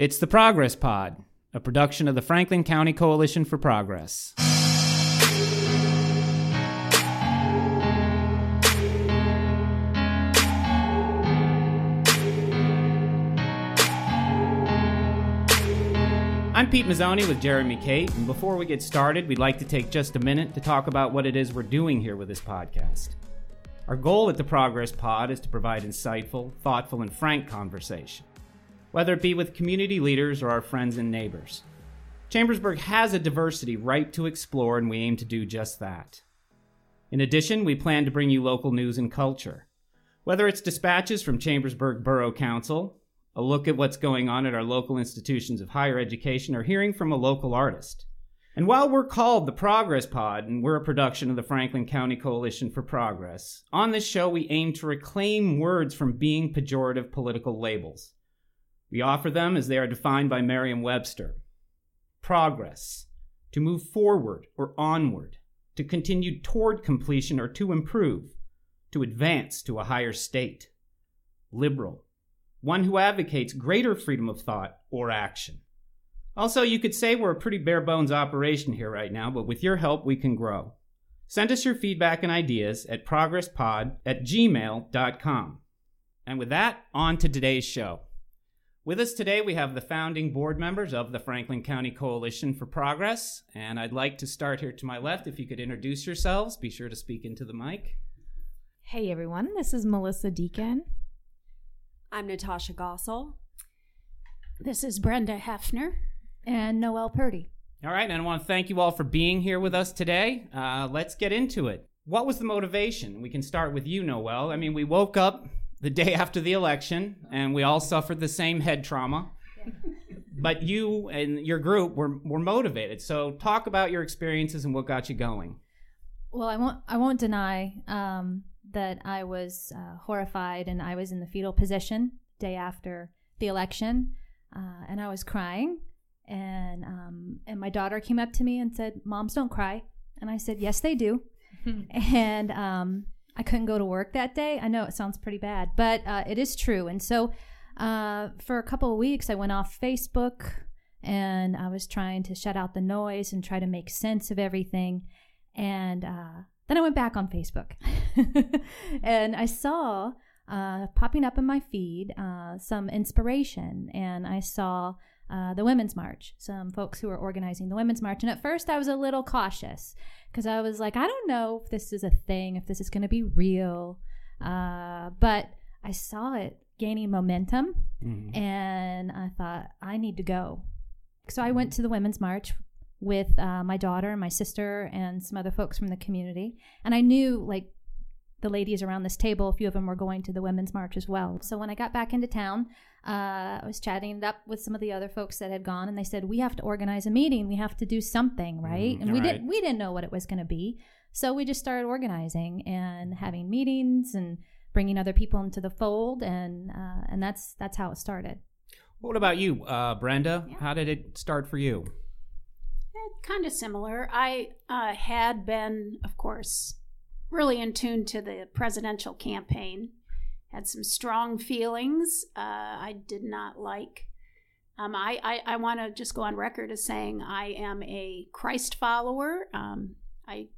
It's the Progress Pod, a production of the Franklin County Coalition for Progress. I'm Pete Mazzoni with Jeremy Kate, and before we get started, we'd like to take just a minute to talk about what it is we're doing here with this podcast. Our goal at the Progress Pod is to provide insightful, thoughtful, and frank conversation, whether it be with community leaders or our friends and neighbors. Chambersburg has a diversity ripe to explore, and we aim to do just that. In addition, we plan to bring you local news and culture. Whether it's dispatches from Chambersburg Borough Council, a look at what's going on at our local institutions of higher education, or hearing from a local artist. And while we're called the Progress Pod and we're a production of the Franklin County Coalition for Progress, on this show we aim to reclaim words from being pejorative political labels. We offer them as they are defined by Merriam Webster progress, to move forward or onward, to continue toward completion or to improve, to advance to a higher state, liberal, one who advocates greater freedom of thought or action. Also, you could say we're a pretty bare bones operation here right now, but with your help, we can grow. Send us your feedback and ideas at progresspod at gmail.com. And with that, on to today's show. With us today, we have the founding board members of the Franklin County Coalition for Progress. And I'd like to start here to my left. If you could introduce yourselves, be sure to speak into the mic. Hey everyone, this is Melissa Deacon. I'm Natasha Gossel. This is Brenda Hefner. And Noelle Purdy. All right, and I want to thank you all for being here with us today. Uh, let's get into it. What was the motivation? We can start with you, Noelle. I mean, we woke up the day after the election and we all suffered the same head trauma. but you and your group were, were motivated. So, talk about your experiences and what got you going. Well, I won't. I won't deny um, that I was uh, horrified and I was in the fetal position day after the election, uh, and I was crying and um, and my daughter came up to me and said, "Moms don't cry," and I said, "Yes, they do." and um, I couldn't go to work that day. I know it sounds pretty bad, but uh, it is true. And so, uh, for a couple of weeks, I went off Facebook and I was trying to shut out the noise and try to make sense of everything. And uh, then I went back on Facebook, and I saw. Uh, popping up in my feed, uh, some inspiration, and I saw uh, the Women's March, some folks who were organizing the Women's March. And at first, I was a little cautious because I was like, I don't know if this is a thing, if this is going to be real. Uh, but I saw it gaining momentum mm-hmm. and I thought, I need to go. So I went to the Women's March with uh, my daughter and my sister and some other folks from the community. And I knew, like, the ladies around this table, a few of them were going to the Women's March as well. So when I got back into town, uh, I was chatting it up with some of the other folks that had gone, and they said we have to organize a meeting. We have to do something, right? Mm, and we right. didn't we didn't know what it was going to be, so we just started organizing and having meetings and bringing other people into the fold, and uh, and that's that's how it started. What about you, uh, Brenda? Yeah. How did it start for you? kind of similar. I uh, had been, of course, really in tune to the presidential campaign had some strong feelings. Uh, I did not like. Um, I, I, I want to just go on record as saying I am a Christ follower. Um, I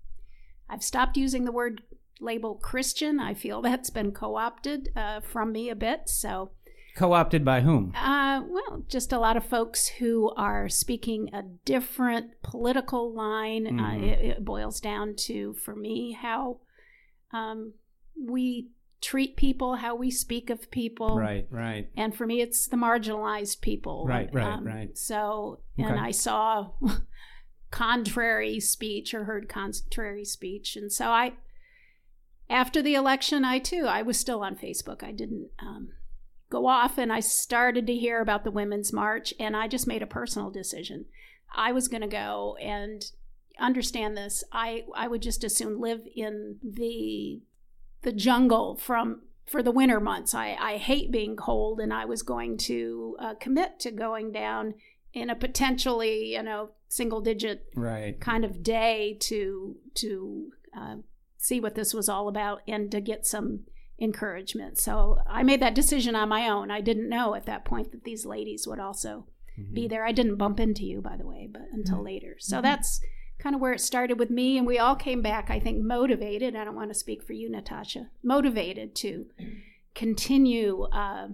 I've stopped using the word label Christian. I feel that's been co-opted uh, from me a bit. So co-opted by whom? Uh, well, just a lot of folks who are speaking a different political line. Mm-hmm. Uh, it, it, boils down to, for me, how um, we treat people, how we speak of people. Right, right. And for me, it's the marginalized people. Right, right, um, right. So, and okay. I saw contrary speech or heard contrary speech. And so I, after the election, I too, I was still on Facebook. I didn't um, go off and I started to hear about the Women's March and I just made a personal decision. I was going to go and understand this. I, I would just as soon live in the the jungle from for the winter months. I, I hate being cold, and I was going to uh, commit to going down in a potentially you know single digit right. kind of day to to uh, see what this was all about and to get some encouragement. So I made that decision on my own. I didn't know at that point that these ladies would also Mm-hmm. be there. I didn't bump into you, by the way, but until Mm-hmm. later. So that's kind of where it started with me. And we all came back, I think, motivated. I don't want to speak for you, Natasha, motivated to continue uh,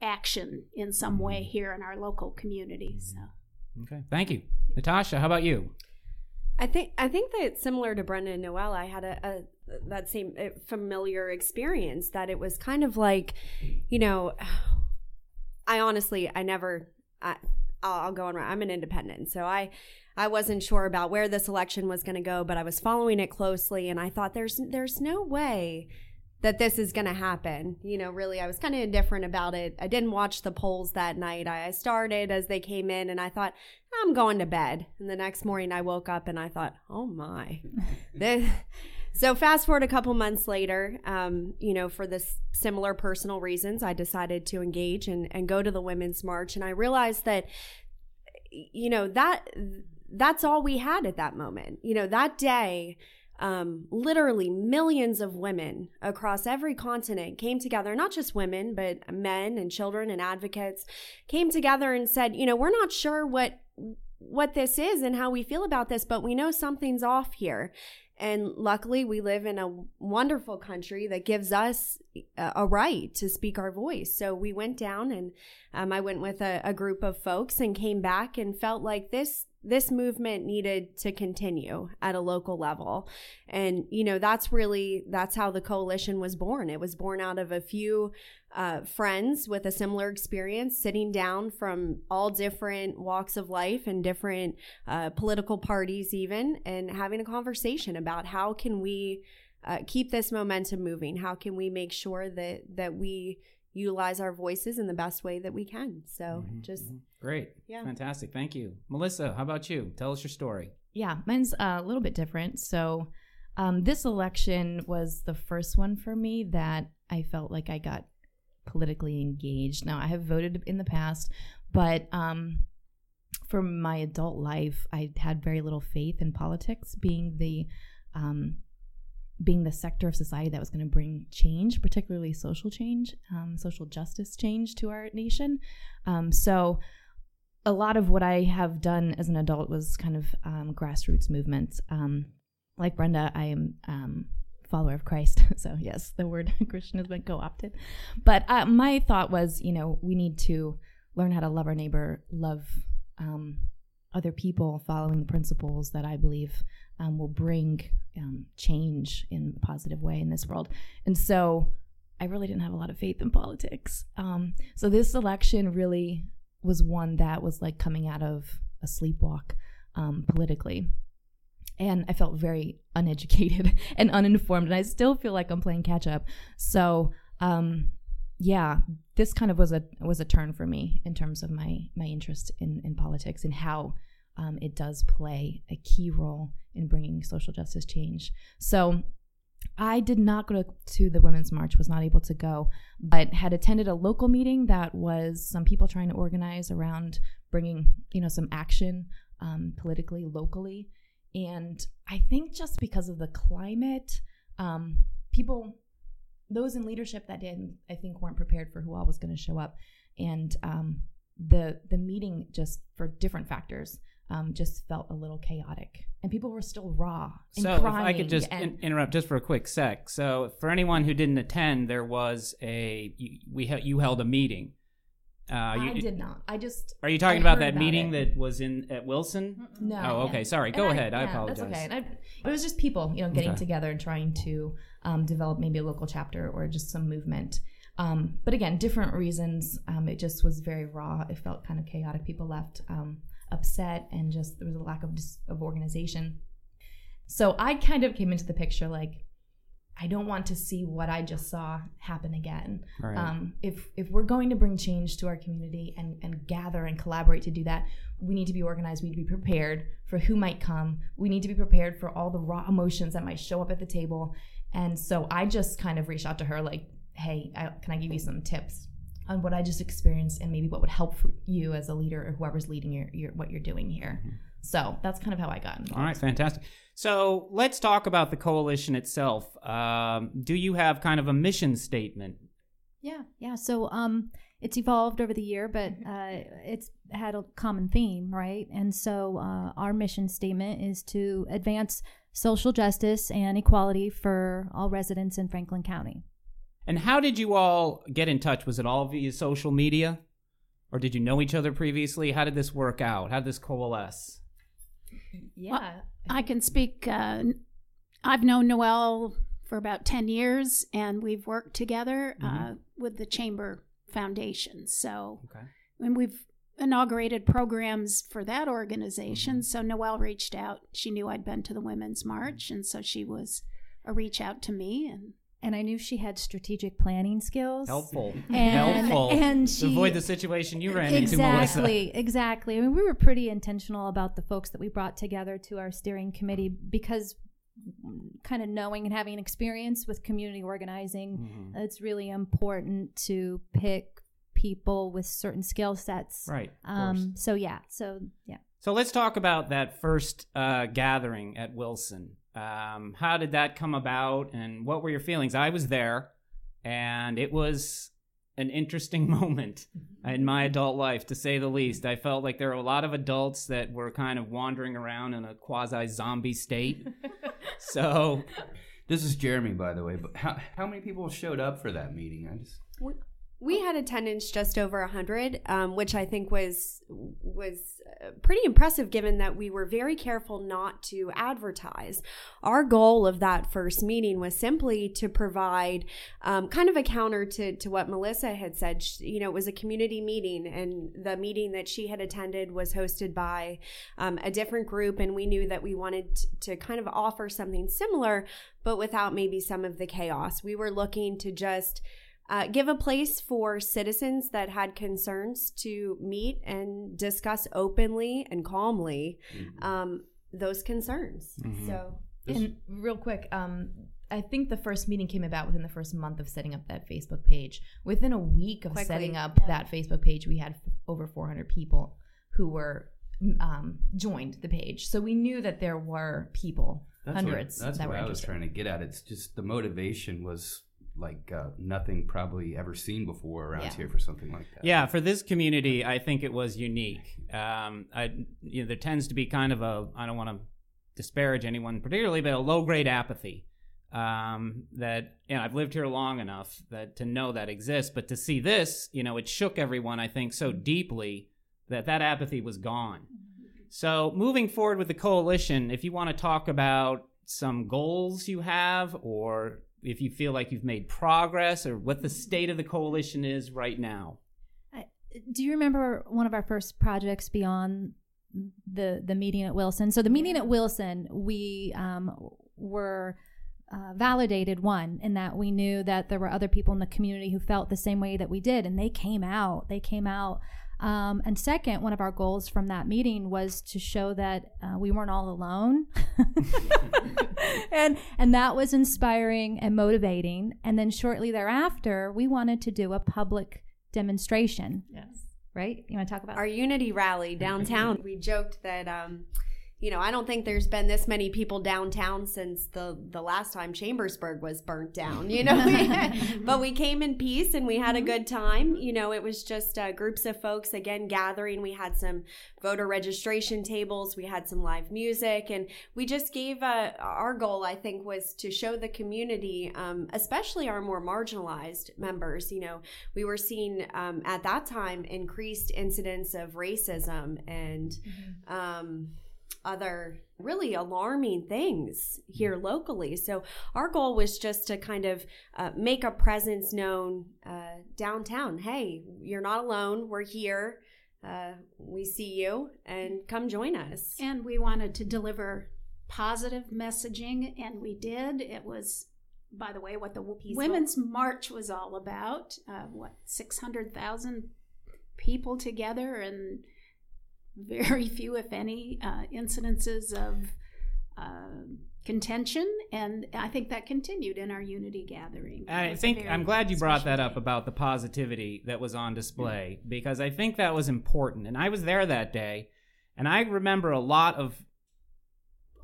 action in some Mm-hmm. way here in our local community. So. Okay, thank you, Natasha. How about you? I think I think that similar to Brenda and Noel, I had a, a that same uh, familiar experience that it was kind of like, you know, I honestly I never I I'll, go on. I'm an independent, so I I wasn't sure about where this election was going to go, but I was following it closely, and I thought there's there's no way that this is going to happen. You know, really, I was kind of indifferent about it. I didn't watch the polls that night. I, I started as they came in, and I thought, I'm going to bed. And the next morning, I woke up and I thought, oh my. this, so, fast forward a couple months later, um, you know, for this similar personal reasons, I decided to engage and, and go to the Women's March. And I realized that, you know, that that's all we had at that moment. You know, that day, um, literally millions of women across every continent came together, not just women, but men and children and advocates came together and said, you know, we're not sure what what this is and how we feel about this, but we know something's off here. And luckily, we live in a wonderful country that gives us a right to speak our voice. So we went down, and um, I went with a, a group of folks and came back and felt like this this movement needed to continue at a local level and you know that's really that's how the coalition was born it was born out of a few uh, friends with a similar experience sitting down from all different walks of life and different uh, political parties even and having a conversation about how can we uh, keep this momentum moving how can we make sure that that we utilize our voices in the best way that we can so Mhm, just mhm. great, Yeah. fantastic. Thank you, Melissa. How about you? Tell us your story. Yeah, mine's uh, a little bit different. So, um, this election was the first one for me that I felt like I got politically engaged. Now, I have voted in the past, but um, for my adult life, I had very little faith in politics being the um, being the sector of society that was going to bring change, particularly social change, um, social justice change to our nation. Um, so, a lot of what I have done as an adult was kind of um, grassroots movements. Um, like Brenda, I am follower of Christ, so yes, the word Christian has been co-opted. But uh, my thought was, you know, we need to learn how to love our neighbor, love um, other people, following the principles that I believe um, will bring um, change in a positive way in this world. And so, I really didn't have a lot of faith in politics. Um, so this election really was one that was like coming out of a sleepwalk um, politically. And I felt very uneducated and uninformed, and I still feel like I'm playing catch up. So, um, yeah, this kind of was a was a turn for me in terms of my my interest in in politics and how um, it does play a key role in bringing social justice change. So, I did not go to the Women's March, was not able to go, but had attended a local meeting that was some people trying to organize around bringing, you know, some action um, politically, locally. And I think just because of the climate, um, people, those in leadership that did, I think, weren't prepared for who all was going to show up. And um, the the meeting just for different factors um, just felt a little chaotic, and people were still raw and So, if crying. I could just and, in- interrupt just for a quick sec. So, for anyone who didn't attend, there was a you, we he- you held a meeting. Uh, you, I did not. I just Are you talking about that about meeting it. that was in at Wilson? no. Oh, okay. Sorry. And Go ahead. I yeah, apologize. That's okay. And I, it was just people, you know, getting Okay. together and trying to um, develop maybe a local chapter or just some movement. Um, but again, different reasons. Um, it just was very raw. It felt kind of chaotic. People left um, upset, and just there was a lack of of organization. So I kind of came into the picture like, I don't want to see what I just saw happen again. Right. Um, if if we're going to bring change to our community and and gather and collaborate to do that, we need to be organized. We need to be prepared for who might come. We need to be prepared for all the raw emotions that might show up at the table. And so I just kind of reached out to her like, "Hey, I, can I give you some tips on what I just experienced and maybe what would help for you as a leader or whoever's leading your, your what you're doing here?" So that's kind of how I got involved. All right, fantastic. So let's talk about the coalition itself. Um, do you have kind of a mission statement? Yeah, yeah. So um, it's evolved over the year, but uh, it's had a common theme, right? And so uh, our mission statement is to advance social justice and equality for all residents in Franklin County. And how did you all get in touch? Was it all via social media? Or did you know each other previously? How did this work out? How did this coalesce? Yeah. I can speak. Uh, I've known Noel for about 10 years, and we've worked together uh, with the Chamber Foundation. So, Okay. and we've inaugurated programs for that organization. Mm-hmm. So, Noel reached out. She knew I'd been to the Women's March, and so she was a reach out to me. And And I knew she had strategic planning skills. Helpful. And- Helpful. and to avoid the situation you ran into, Melissa. exactly exactly i mean we were pretty intentional about the folks that we brought together to our steering committee because kind of knowing and having experience with community organizing Mhm. it's really important to pick people with certain skill sets Right. um so yeah so yeah So let's talk about that first uh, gathering at Wilson. Um, how did that come about, and what were your feelings? I was there, and it was an interesting moment in my adult life, to say the least. I felt like there were a lot of adults that were kind of wandering around in a quasi zombie state. so This is Jeremy, by the way. But how how many people showed up for that meeting? I just We- had attendance just over 100, um, which I think was was uh, pretty impressive given that we were very careful not to advertise. Our goal of that first meeting was simply to provide um, kind of a counter to, to what Melissa had said. She, you know, it was a community meeting, and the meeting that she had attended was hosted by um, a different group, and we knew that we wanted to kind of offer something similar, but without maybe some of the chaos. We were looking to just uh, give a place for citizens that had concerns to meet and discuss openly and calmly um, those concerns. Mhm. So, And real quick, um, I think the first meeting came about within the first month of setting up that Facebook page. Within a week of Quickly, setting up that Facebook page, we had f- over 400 people who were um, joined the page. So we knew that there were people, that's hundreds, What, that's that what were I was trying to get at. It's just the motivation was like uh, nothing probably ever seen before around Yeah. here for something like that. Yeah, for this community, I think it was unique. Um, I, you know, there tends to be kind of a, I don't want to disparage anyone particularly, but a low grade apathy. Um, that, you know, I've lived here long enough that to know that exists, but to see this, you know, it shook everyone, I think, so deeply that that apathy was gone. So moving forward with the coalition, if you want to talk about some goals you have or if you feel like you've made progress or what the state of the coalition is right now. do you remember one of our first projects beyond the the meeting at Wilson? So the meeting at Wilson, we um, were uh, validated one in that we knew that there were other people in the community who felt the same way that we did, and they came out. They came out. Um, and second, one of our goals from that meeting was to show that uh, we weren't all alone, and and that was inspiring and motivating. And then shortly thereafter, we wanted to do a public demonstration Yes. right? You want to talk about our unity rally downtown, we joked that, um, you know, I don't think there's been this many people downtown since the the last time Chambersburg was burnt down. You know, but we came in peace and we had a good time. You know, it was just uh, groups of folks again gathering. We had some voter registration tables. We had some live music, and we just gave uh, our goal. I think was to show the community, um, especially our more marginalized members. You know, we were seeing um, at that time increased incidents of racism and. Um, other really alarming things here locally. So, our goal was just to kind of uh, make a presence known uh, downtown. Hey, you're not alone. We're here. Uh, we see you and come join us. and we wanted to deliver positive messaging, and we did. It was, by the way, what the Women's March was all about. Uh, what six hundred thousand people together, and very few, if any, uh, incidences of uh, contention, and I think that continued in our unity gathering. I think I'm glad you brought that up day. about the positivity that was on display because I think that was important. And I was there that day, And I remember a lot of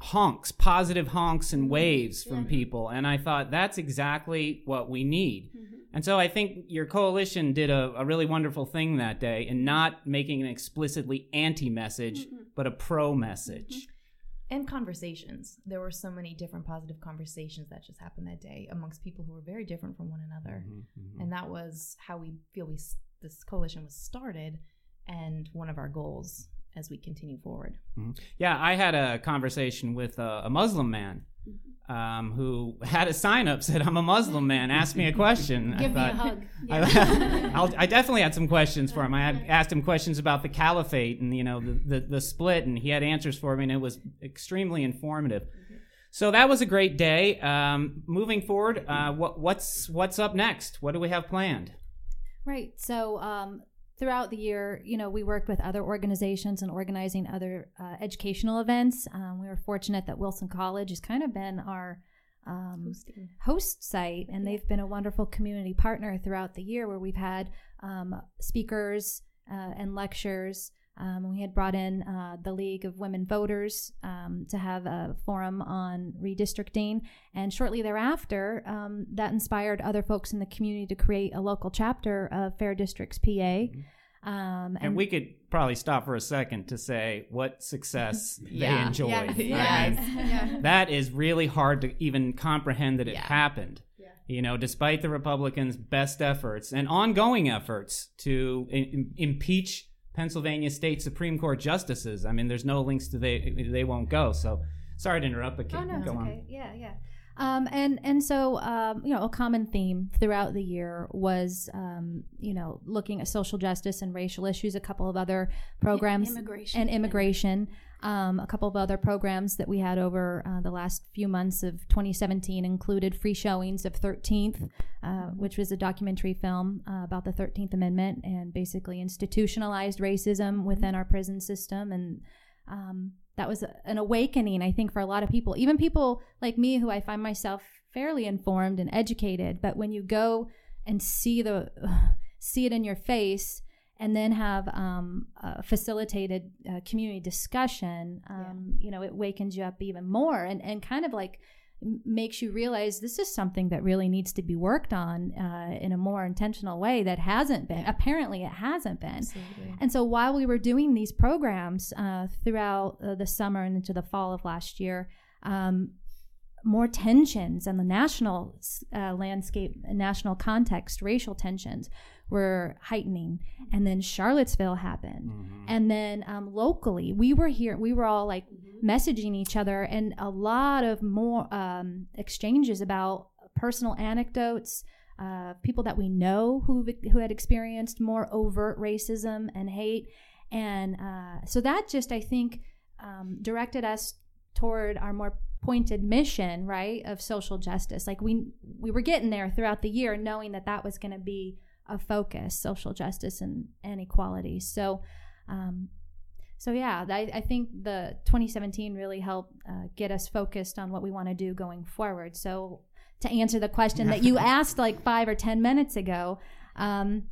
honks, positive honks and waves from people. And I thought that's exactly what we need. Mm-hmm. And so I think your coalition did a, a really wonderful thing that day in not making an explicitly anti message, mm-hmm. but a pro message. Mm-hmm. and conversations. There were so many different positive conversations that just happened that day amongst people who were very different from one another, and that was how we feel we this coalition was started, and one of our goals as we continue forward. Yeah, I had a conversation with a, a Muslim man um, who had a sign up said, "I'm a Muslim man. Ask me a question." Give me I a thought- hug. I, I'll, I definitely had some questions for him. I had asked him questions about the caliphate and you know the, the, the split, and he had answers for me, and it was extremely informative. So that was a great day. Um, moving forward, uh, what, what's what's up next? What do we have planned? Right. So um, throughout the year, you know, we worked with other organizations and organizing other uh, educational events. Um, we were fortunate that Wilson College has kind of been our um, host site, and they've been a wonderful community partner throughout the year where we've had um, speakers uh, and lectures. Um, we had brought in uh, the League of Women Voters um, to have a forum on redistricting. And shortly thereafter, um, that inspired other folks in the community to create a local chapter of Fair Districts PA. Um, And we could probably stop for a second to say what success they Yeah. enjoyed. Yes. I mean, Yes. that is really hard to even comprehend that it Yeah. happened. You know, despite the Republicans' best efforts and ongoing efforts to im- impeach Pennsylvania state Supreme Court justices. I mean, there's no links to they they won't go. So sorry to interrupt, but Oh no, it's go on. okay. Yeah, yeah. Um, and and so um, you know, a common theme throughout the year was um, you know looking at social justice and racial issues. A couple of other programs immigration. and immigration. Um, a couple of other programs that we had over uh, the last few months of 2017 included free showings of 13th, uh, which was a documentary film uh, about the 13th Amendment and basically institutionalized racism within our prison system. And um, that was an awakening, I think, for a lot of people, even people like me who I find myself fairly informed and educated. But when you go and see the see it in your face and then have um, a facilitated uh, community discussion, um, you know, it wakens you up even more and, and kind of like makes you realize this is something that really needs to be worked on uh, in a more intentional way that hasn't been. Apparently, it hasn't been. And so while we were doing these programs uh, throughout uh, the summer and into the fall of last year, um, more tensions in the national uh, landscape, national context, racial tensions were heightening. And then Charlottesville happened. And then um, locally, we were here, we were all like messaging each other, and a lot of more um, exchanges about personal anecdotes. Uh, people that we know who who had experienced more overt racism and hate, and uh, so that just I think um, directed us toward our more pointed mission, right, of social justice. Like we we were getting there throughout the year, knowing that that was going to be a focus, social justice and, and equality. So, um, so yeah, I, I think the 2017 really helped uh, get us focused on what we want to do going forward. So, to answer the question that you asked like five or ten minutes ago. Um,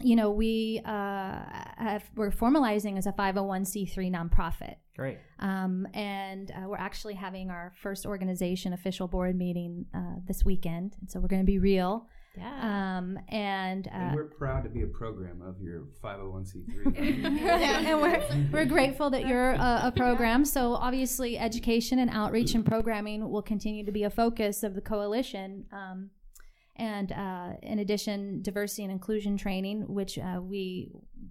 you know, we uh, have, we're formalizing as a 501c3 nonprofit. Great. Um, and uh, we're actually having our first organization official board meeting uh, this weekend. And so we're going to be real. Yeah. Um, and, uh, And we're proud to be a program of your 501c3. and we're, we're grateful that you're a, a program. So obviously, education and outreach and programming will continue to be a focus of the coalition. Um, and uh, in addition, diversity and inclusion training, which uh, we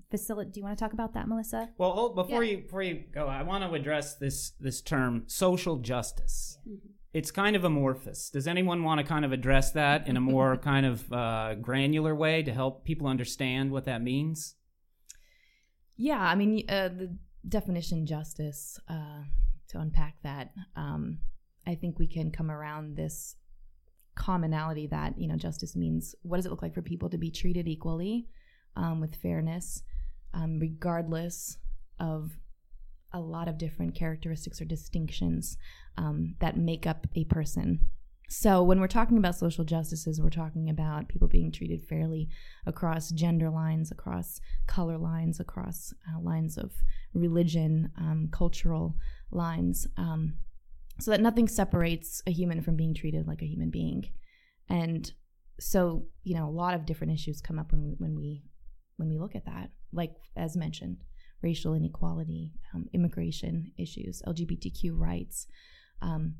facilitate. Do you want to talk about that, Melissa? Well, hold, before you before you go, I want to address this this term social justice. It's kind of amorphous. Does anyone want to kind of address that in a more kind of uh, granular way to help people understand what that means? Yeah, I mean, uh, the definition justice, uh, to unpack that, um, I think we can come around this commonality that, you know, justice means what does it look like for people to be treated equally um, with fairness, um, regardless of a lot of different characteristics or distinctions um, that make up a person. So when we're talking about social justices, we're talking about people being treated fairly across gender lines, across color lines, across uh, lines of religion, um, cultural lines, um, so that nothing separates a human from being treated like a human being. And so, you know, a lot of different issues come up when we, when we when we look at that, like as mentioned, racial inequality, um, immigration issues, LGBTQ rights. Um,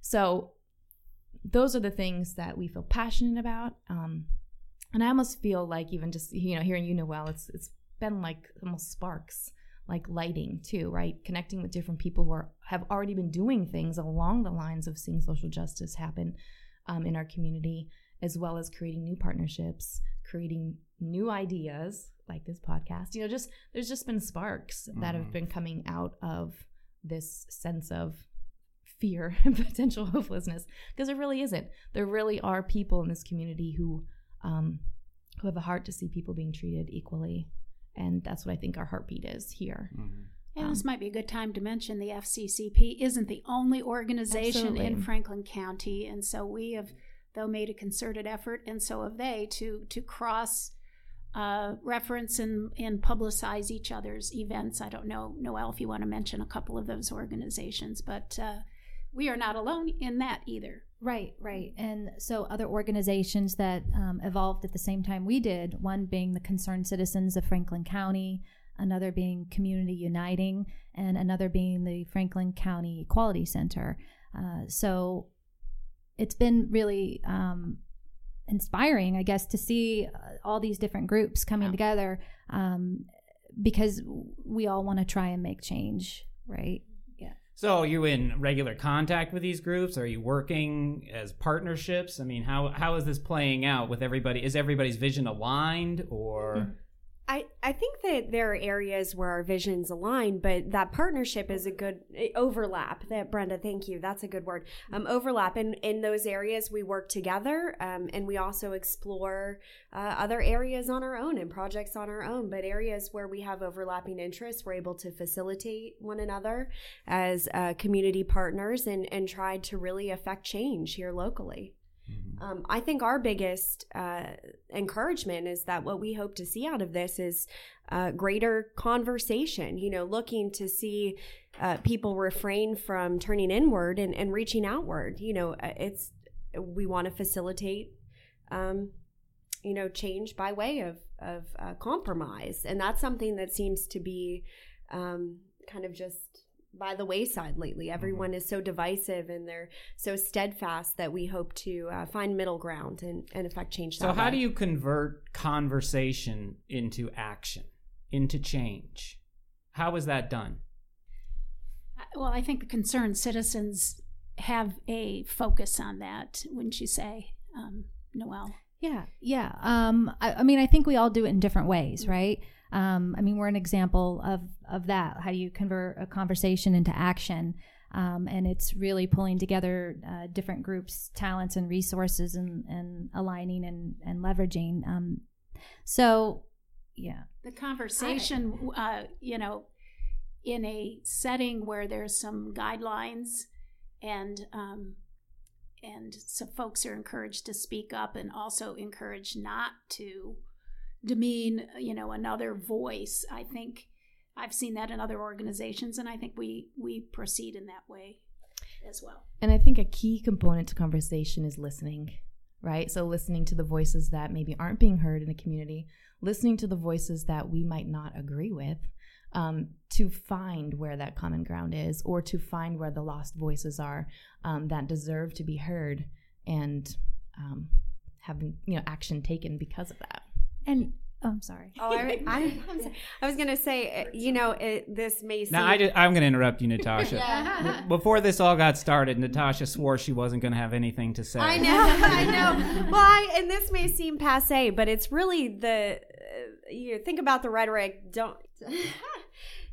so those are the things that we feel passionate about. Um, and I almost feel like even just you know hearing you know well, it's it's been like almost sparks, like lighting too, right? Connecting with different people who are, have already been doing things along the lines of seeing social justice happen um, in our community, as well as creating new partnerships, creating new ideas like this podcast. You know, just there's just been sparks mm-hmm. that have mm-hmm. been coming out of this sense of fear and potential hopelessness because there really isn't. There really are people in this community who um, who have a heart to see people being treated equally, and that's what I think our heartbeat is here. Mm-hmm. And um, this might be a good time to mention the FCCP isn't the only organization absolutely. in Franklin County, and so we have though made a concerted effort, and so have they to to cross uh, reference and, and publicize each other's events. I don't know, Noel, if you want to mention a couple of those organizations, but uh, we are not alone in that either. Right, right. And so other organizations that um, evolved at the same time we did, one being the Concerned Citizens of Franklin County, another being Community Uniting, and another being the Franklin County Equality Center. Uh, so it's been really um, inspiring, I guess, to see uh, all these different groups coming yeah. together um, because we all want to try and make change, right? Yeah. So, are you in regular contact with these groups? Are you working as partnerships? I mean, how how is this playing out with everybody? Is everybody's vision aligned, or? I, I think that there are areas where our visions align, but that partnership is a good eh, overlap. That Brenda, thank you. That's a good word. Um, overlap and in those areas we work together, um, and we also explore uh, other areas on our own and projects on our own. But areas where we have overlapping interests, we're able to facilitate one another as uh, community partners and and try to really affect change here locally. Mm-hmm. Um, I think our biggest uh, encouragement is that what we hope to see out of this is uh, greater conversation, you know, looking to see uh, people refrain from turning inward and, and reaching outward. You know, uh, it's, we want to facilitate, um, you know, change by way of, of uh, compromise. And that's something that seems to be um, kind of just by the wayside lately. Mm-hmm. Everyone mm-hmm. is so divisive and they're so steadfast that we hope to uh, find middle ground and, and affect change. So, how way. do you convert conversation into action, into change? How is that done? Uh, well, I think the concerned citizens have a focus on that, wouldn't you say, um, Noel? Yeah, yeah. Um, I, I mean, I think we all do it in different ways, mm-hmm. Um, I mean, we're an example of of that. How do you convert a conversation into action? Um, and it's really pulling together uh, different groups' talents and resources, and, and aligning and and leveraging. Um, so, yeah, the conversation, uh, you know, in a setting where there's some guidelines and um, and so folks are encouraged to speak up and also encouraged not to demean, you know, another voice. I think I've seen that in other organizations, and I think we we proceed in that way as well. And I think a key component to conversation is listening, right? So listening to the voices that maybe aren't being heard in a community, listening to the voices that we might not agree with. Um, to find where that common ground is, or to find where the lost voices are um, that deserve to be heard, and um, having you know action taken because of that. And Oh, I'm sorry. Oh, I, I, I was going to say, uh, you know, it, this may seem. Now, I just, I'm going to interrupt you, Natasha. yeah. Before this all got started, Natasha swore she wasn't going to have anything to say. I know, I know. Well, I, and this may seem passe, but it's really the, uh, you think about the rhetoric, don't.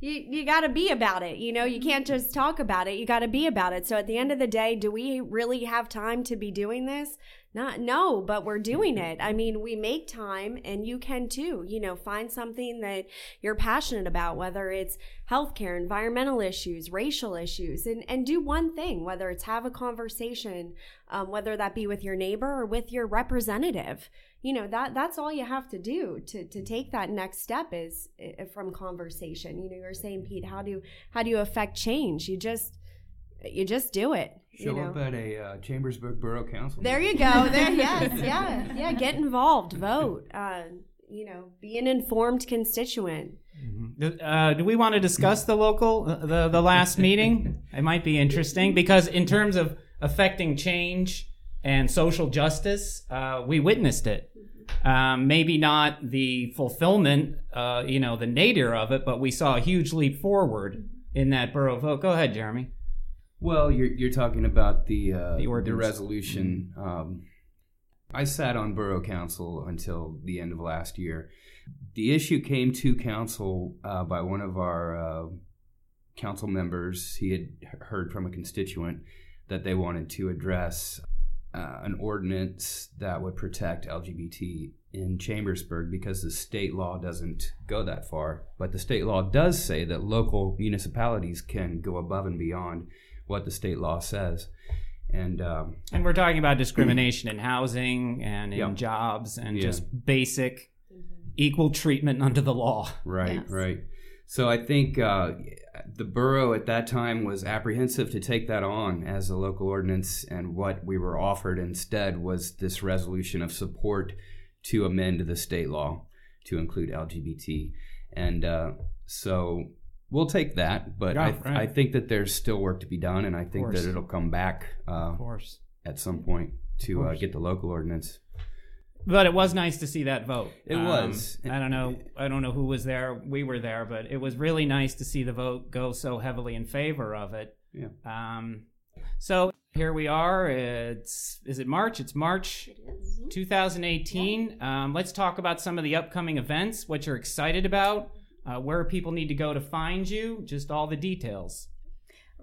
you, you got to be about it. You know, you can't just talk about it. You got to be about it. So at the end of the day, do we really have time to be doing this? Not no but we're doing it. I mean we make time and you can too you know find something that you're passionate about whether it's healthcare environmental issues racial issues and and do one thing whether it's have a conversation um, whether that be with your neighbor or with your representative. You know that that's all you have to do to to take that next step is uh, from conversation. You know you're saying pete how do how do you affect change? You just you just do it Show you know? up at a uh, Chambersburg Borough Council. There you go. There, yes, yeah, yeah. Get involved. Vote. Uh, you know, be an informed constituent. Uh, do we want to discuss the local uh, the the last meeting? It might be interesting because in terms of affecting change and social justice, uh, we witnessed it. Um, maybe not the fulfillment, uh, you know, the nadir of it, but we saw a huge leap forward in that borough vote. Go ahead, Jeremy. Well, you're you're talking about the uh, The the, resolution. Um, I sat on borough council until the end of last year. The issue came to council uh, by one of our uh, council members. He had heard from a constituent that they wanted to address uh, an ordinance that would protect LGBT in Chambersburg because the state law doesn't go that far. But the state law does say that local municipalities can go above and beyond what the state law says. And um, And we're talking about discrimination in housing and in Yeah. jobs and Yeah. just basic equal treatment under the law. Right, Yes. right. So I think uh, the borough at that time was apprehensive to take that on as a local ordinance, and what we were offered instead was this resolution of support to amend the state law to include LGBT. And uh, so we'll take that, but Yeah, I, right. I think that there's still work to be done, and I think that it'll come back uh, Of course. at some point to uh, get the local ordinance. But it was nice to see that vote. It was. I don't know. I don't know who was there. We were there, but it was really nice to see the vote go so heavily in favor of it. Yeah. Um, so here we are. It's is it March? It's March, 2018. Um, let's talk about some of the upcoming events. What you're excited about. Uh, where people need to go to find you. Just all the details.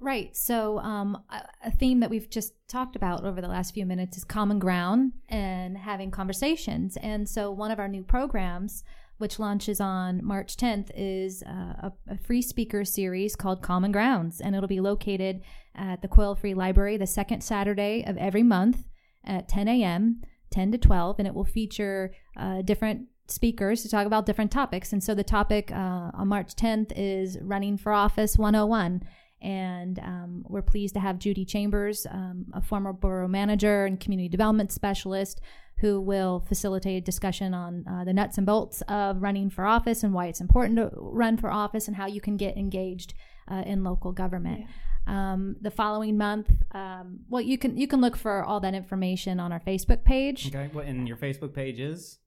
Right. So, um, a, theme that we've just talked about over the last few minutes is common ground and having conversations. And so, one of our new programs, which launches on March 10th, is uh, a, a free speaker series called Common Grounds. And it'll be located at the Coyle Free Library the second Saturday of every month at 10 a.m., 10 to 12. And it will feature uh, different speakers to talk about different topics. And so, the topic uh, on March 10th is Running for Office 101 and um, we're pleased to have Judy Chambers, um, a former borough manager and community development specialist, who will facilitate a discussion on uh, the nuts and bolts of running for office and why it's important to run for office and how you can get engaged uh, in local government. Um, the following month, um, well, you can you can look for all that information on our Facebook page, Okay. What and your Facebook page is?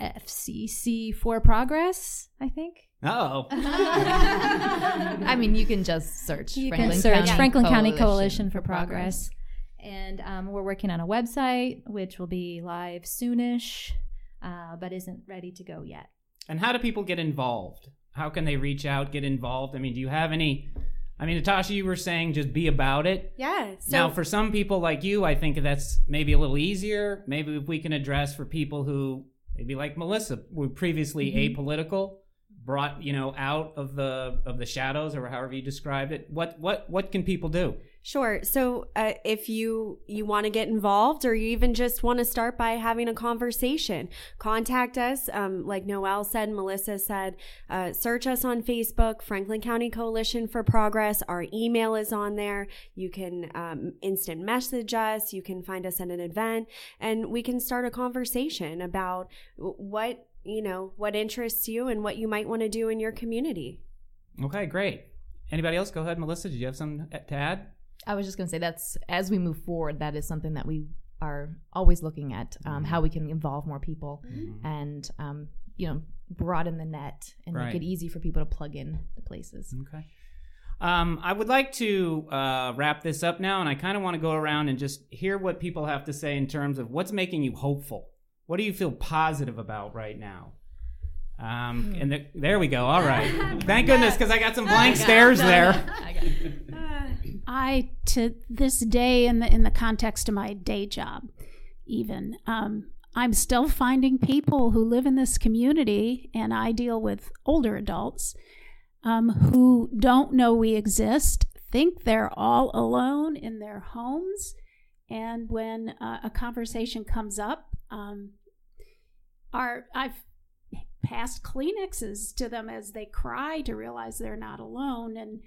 FCC for Progress, I think. Oh. I mean, you can just search You Franklin can search County Franklin County Coalition Coalition for Progress. And um, we're working on a website, which will be live soonish, uh, but isn't ready to go yet. And how do people get involved? How can they reach out, get involved? I mean, do you have any? I mean, Natasha, you were saying just be about it. Yeah. So now, for some people like you, I think that's maybe a little easier. Maybe if we can address for people who maybe like Melissa, were previously mm-hmm. apolitical, brought you know out of the of the shadows or however you described it. What what what can people do? Sure. So, uh, if you you want to get involved, or you even just want to start by having a conversation, contact us. Um, like Noelle said, Melissa said, uh, search us on Facebook, Franklin County Coalition for Progress. Our email is on there. You can um, instant message us. You can find us at an event, and we can start a conversation about what you know, what interests you, and what you might want to do in your community. Okay, great. Anybody else? Go ahead, Melissa. Did you have something to add? I was just going to say that's as we move forward, that is something that we are always looking at um, how we can involve more people and um, you know broaden the net and Right. make it easy for people to plug in the places. Okay. Um, I would like to uh, wrap this up now, and I kind of want to go around and just hear what people have to say in terms of what's making you hopeful. What do you feel positive about right now? Um, and the, there we go. All right. Thank goodness, because I got some blank stares there. I to this day in the in the context of my day job even. Um, I'm still finding people who live in this community, and I deal with older adults um, who don't know we exist, think they're all alone in their homes, and when uh, a conversation comes up, um, are I've passed Kleenexes to them as they cry to realize they're not alone, and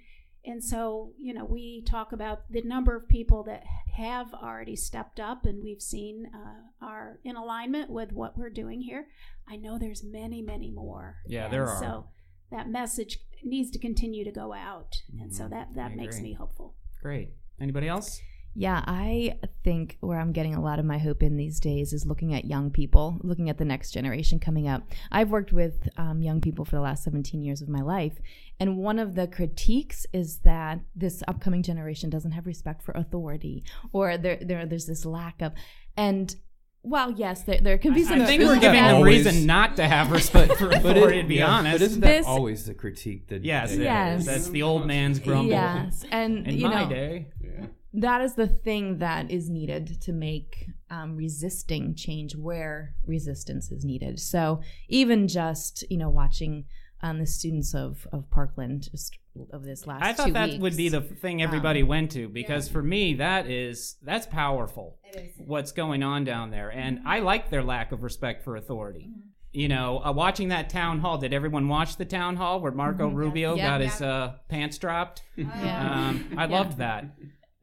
and so you know we talk about the number of people that have already stepped up and we've seen uh, are in alignment with what we're doing here. I know there's many, many more. Yeah, there are. So that message needs to continue to go out, and so Mhm. that that I makes agree. me hopeful. Great. Anybody else? Yeah, I think where I'm getting a lot of my hope in these days is looking at young people, looking at the next generation coming up. I've worked with um, young people for the last 17 years of my life. And one of the critiques is that this upcoming generation doesn't have respect for authority, or there, there there's this lack of. And while, yes, there, there can be some. I think we're giving them always- reason not to have respect for authority, to be yeah, honest. But isn't that This- always the critique that? yes, that- Yes. That's the old man's grumble. Yes, and In you my know, day. Yeah. That is the thing that is needed to make um, resisting change where resistance is needed. So even just you know watching um, the students of of Parkland just of this last I thought two that weeks, would be the thing everybody Um, went to because for me that is that's powerful. It is. What's going on down there, and I like their lack of respect for authority. Mm-hmm. You know, uh, watching that town hall. Did everyone watch the town hall where Marco Rubio Mm-hmm. Yeah. got his uh, pants dropped? Yeah. Um, I loved that,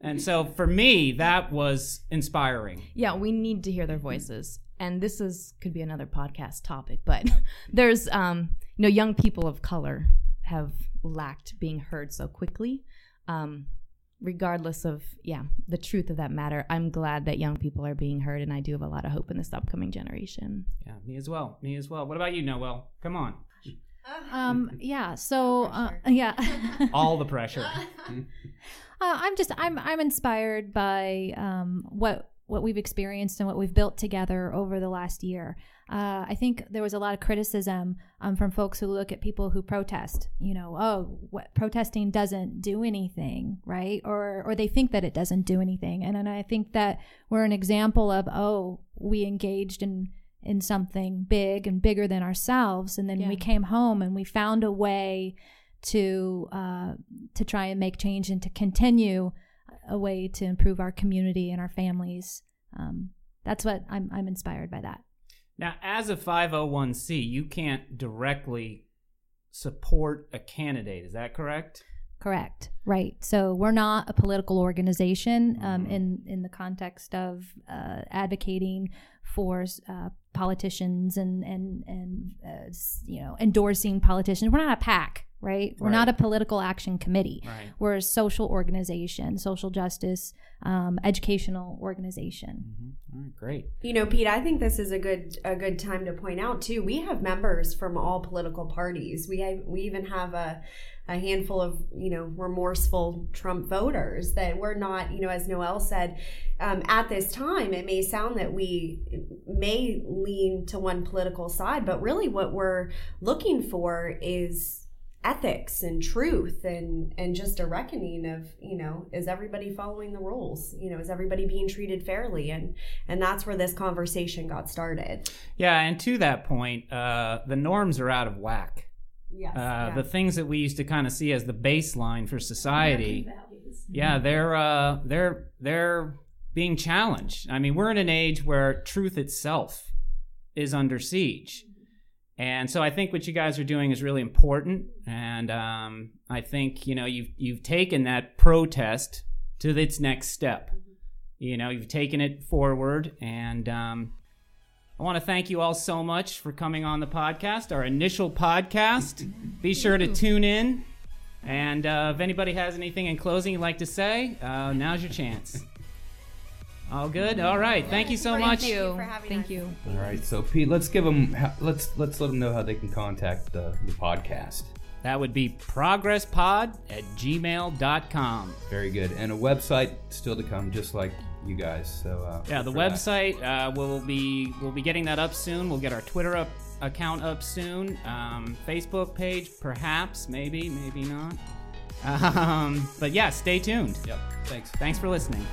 and so for me that was inspiring. yeah we need to hear their voices and this is could be another podcast topic but there's um you know young people of color have lacked being heard so quickly um regardless of yeah the truth of that matter i'm glad that young people are being heard and i do have a lot of hope in this upcoming generation Yeah, me as well. Me as well. What about you, Noel? Come on, Um, yeah. So, uh, yeah. all the pressure. Uh, I'm just I'm I'm inspired by um, what what we've experienced and what we've built together over the last year. Uh, I think there was a lot of criticism um, from folks who look at people who protest. You know, oh, what protesting doesn't do anything, right? Or or they think that it doesn't do anything. And, and I think that we're an example of oh, we engaged in in something big and bigger than ourselves, and then Yeah. we came home and we found a way to uh, to try and make change and to continue a way to improve our community and our families. Um, that's what I'm I'm inspired by that. Now, as a 501c, you can't directly support a candidate. Is that correct? Correct. Right. So we're not a political organization um, in in the context of uh, advocating for uh, politicians and and and uh, you know endorsing politicians. We're not a PAC, right? We're not a political action committee. Right. We're a social organization, social justice, um, educational organization. hmm All right, great. You know, Pete, I think this is a good a good time to point out too. We have members from all political parties. We have, we even have a a handful of you know remorseful Trump voters that we're not. You know, as Noel said, um, at this time, it may sound that we may lean to one political side, but really, what we're looking for is ethics and truth and and just a reckoning of you know is everybody following the rules you know is everybody being treated fairly and and that's where this conversation got started. Yeah, and to that point, uh, the norms are out of whack. Yes. Uh, The things that we used to kind of see as the baseline for society, yeah, they're uh, they're they're being challenged. I mean, we're in an age where truth itself is under siege, and so I think what you guys are doing is really important. And um, I think you know you've you've taken that protest to its next step. You know, you've taken it forward, and um, I want to thank you all so much for coming on the podcast, our initial podcast. Be sure to tune in. And uh, if anybody has anything in closing you'd like to say, uh, now's your chance. All good. All right. Thank you so much. Thank you. for having Thank us. you. All right, so Pete, let's give them. Let's let's let them know how they can contact the, the podcast. That would be progresspod at gmail.com. Very good, and a website still to come, just like you guys. So uh, Yeah, the website uh, will be we'll be getting that up soon. We'll get our Twitter up, account up soon. Um, Facebook page, perhaps, maybe, maybe not. Um, but yeah, stay tuned. Yep. Thanks. Thanks for listening.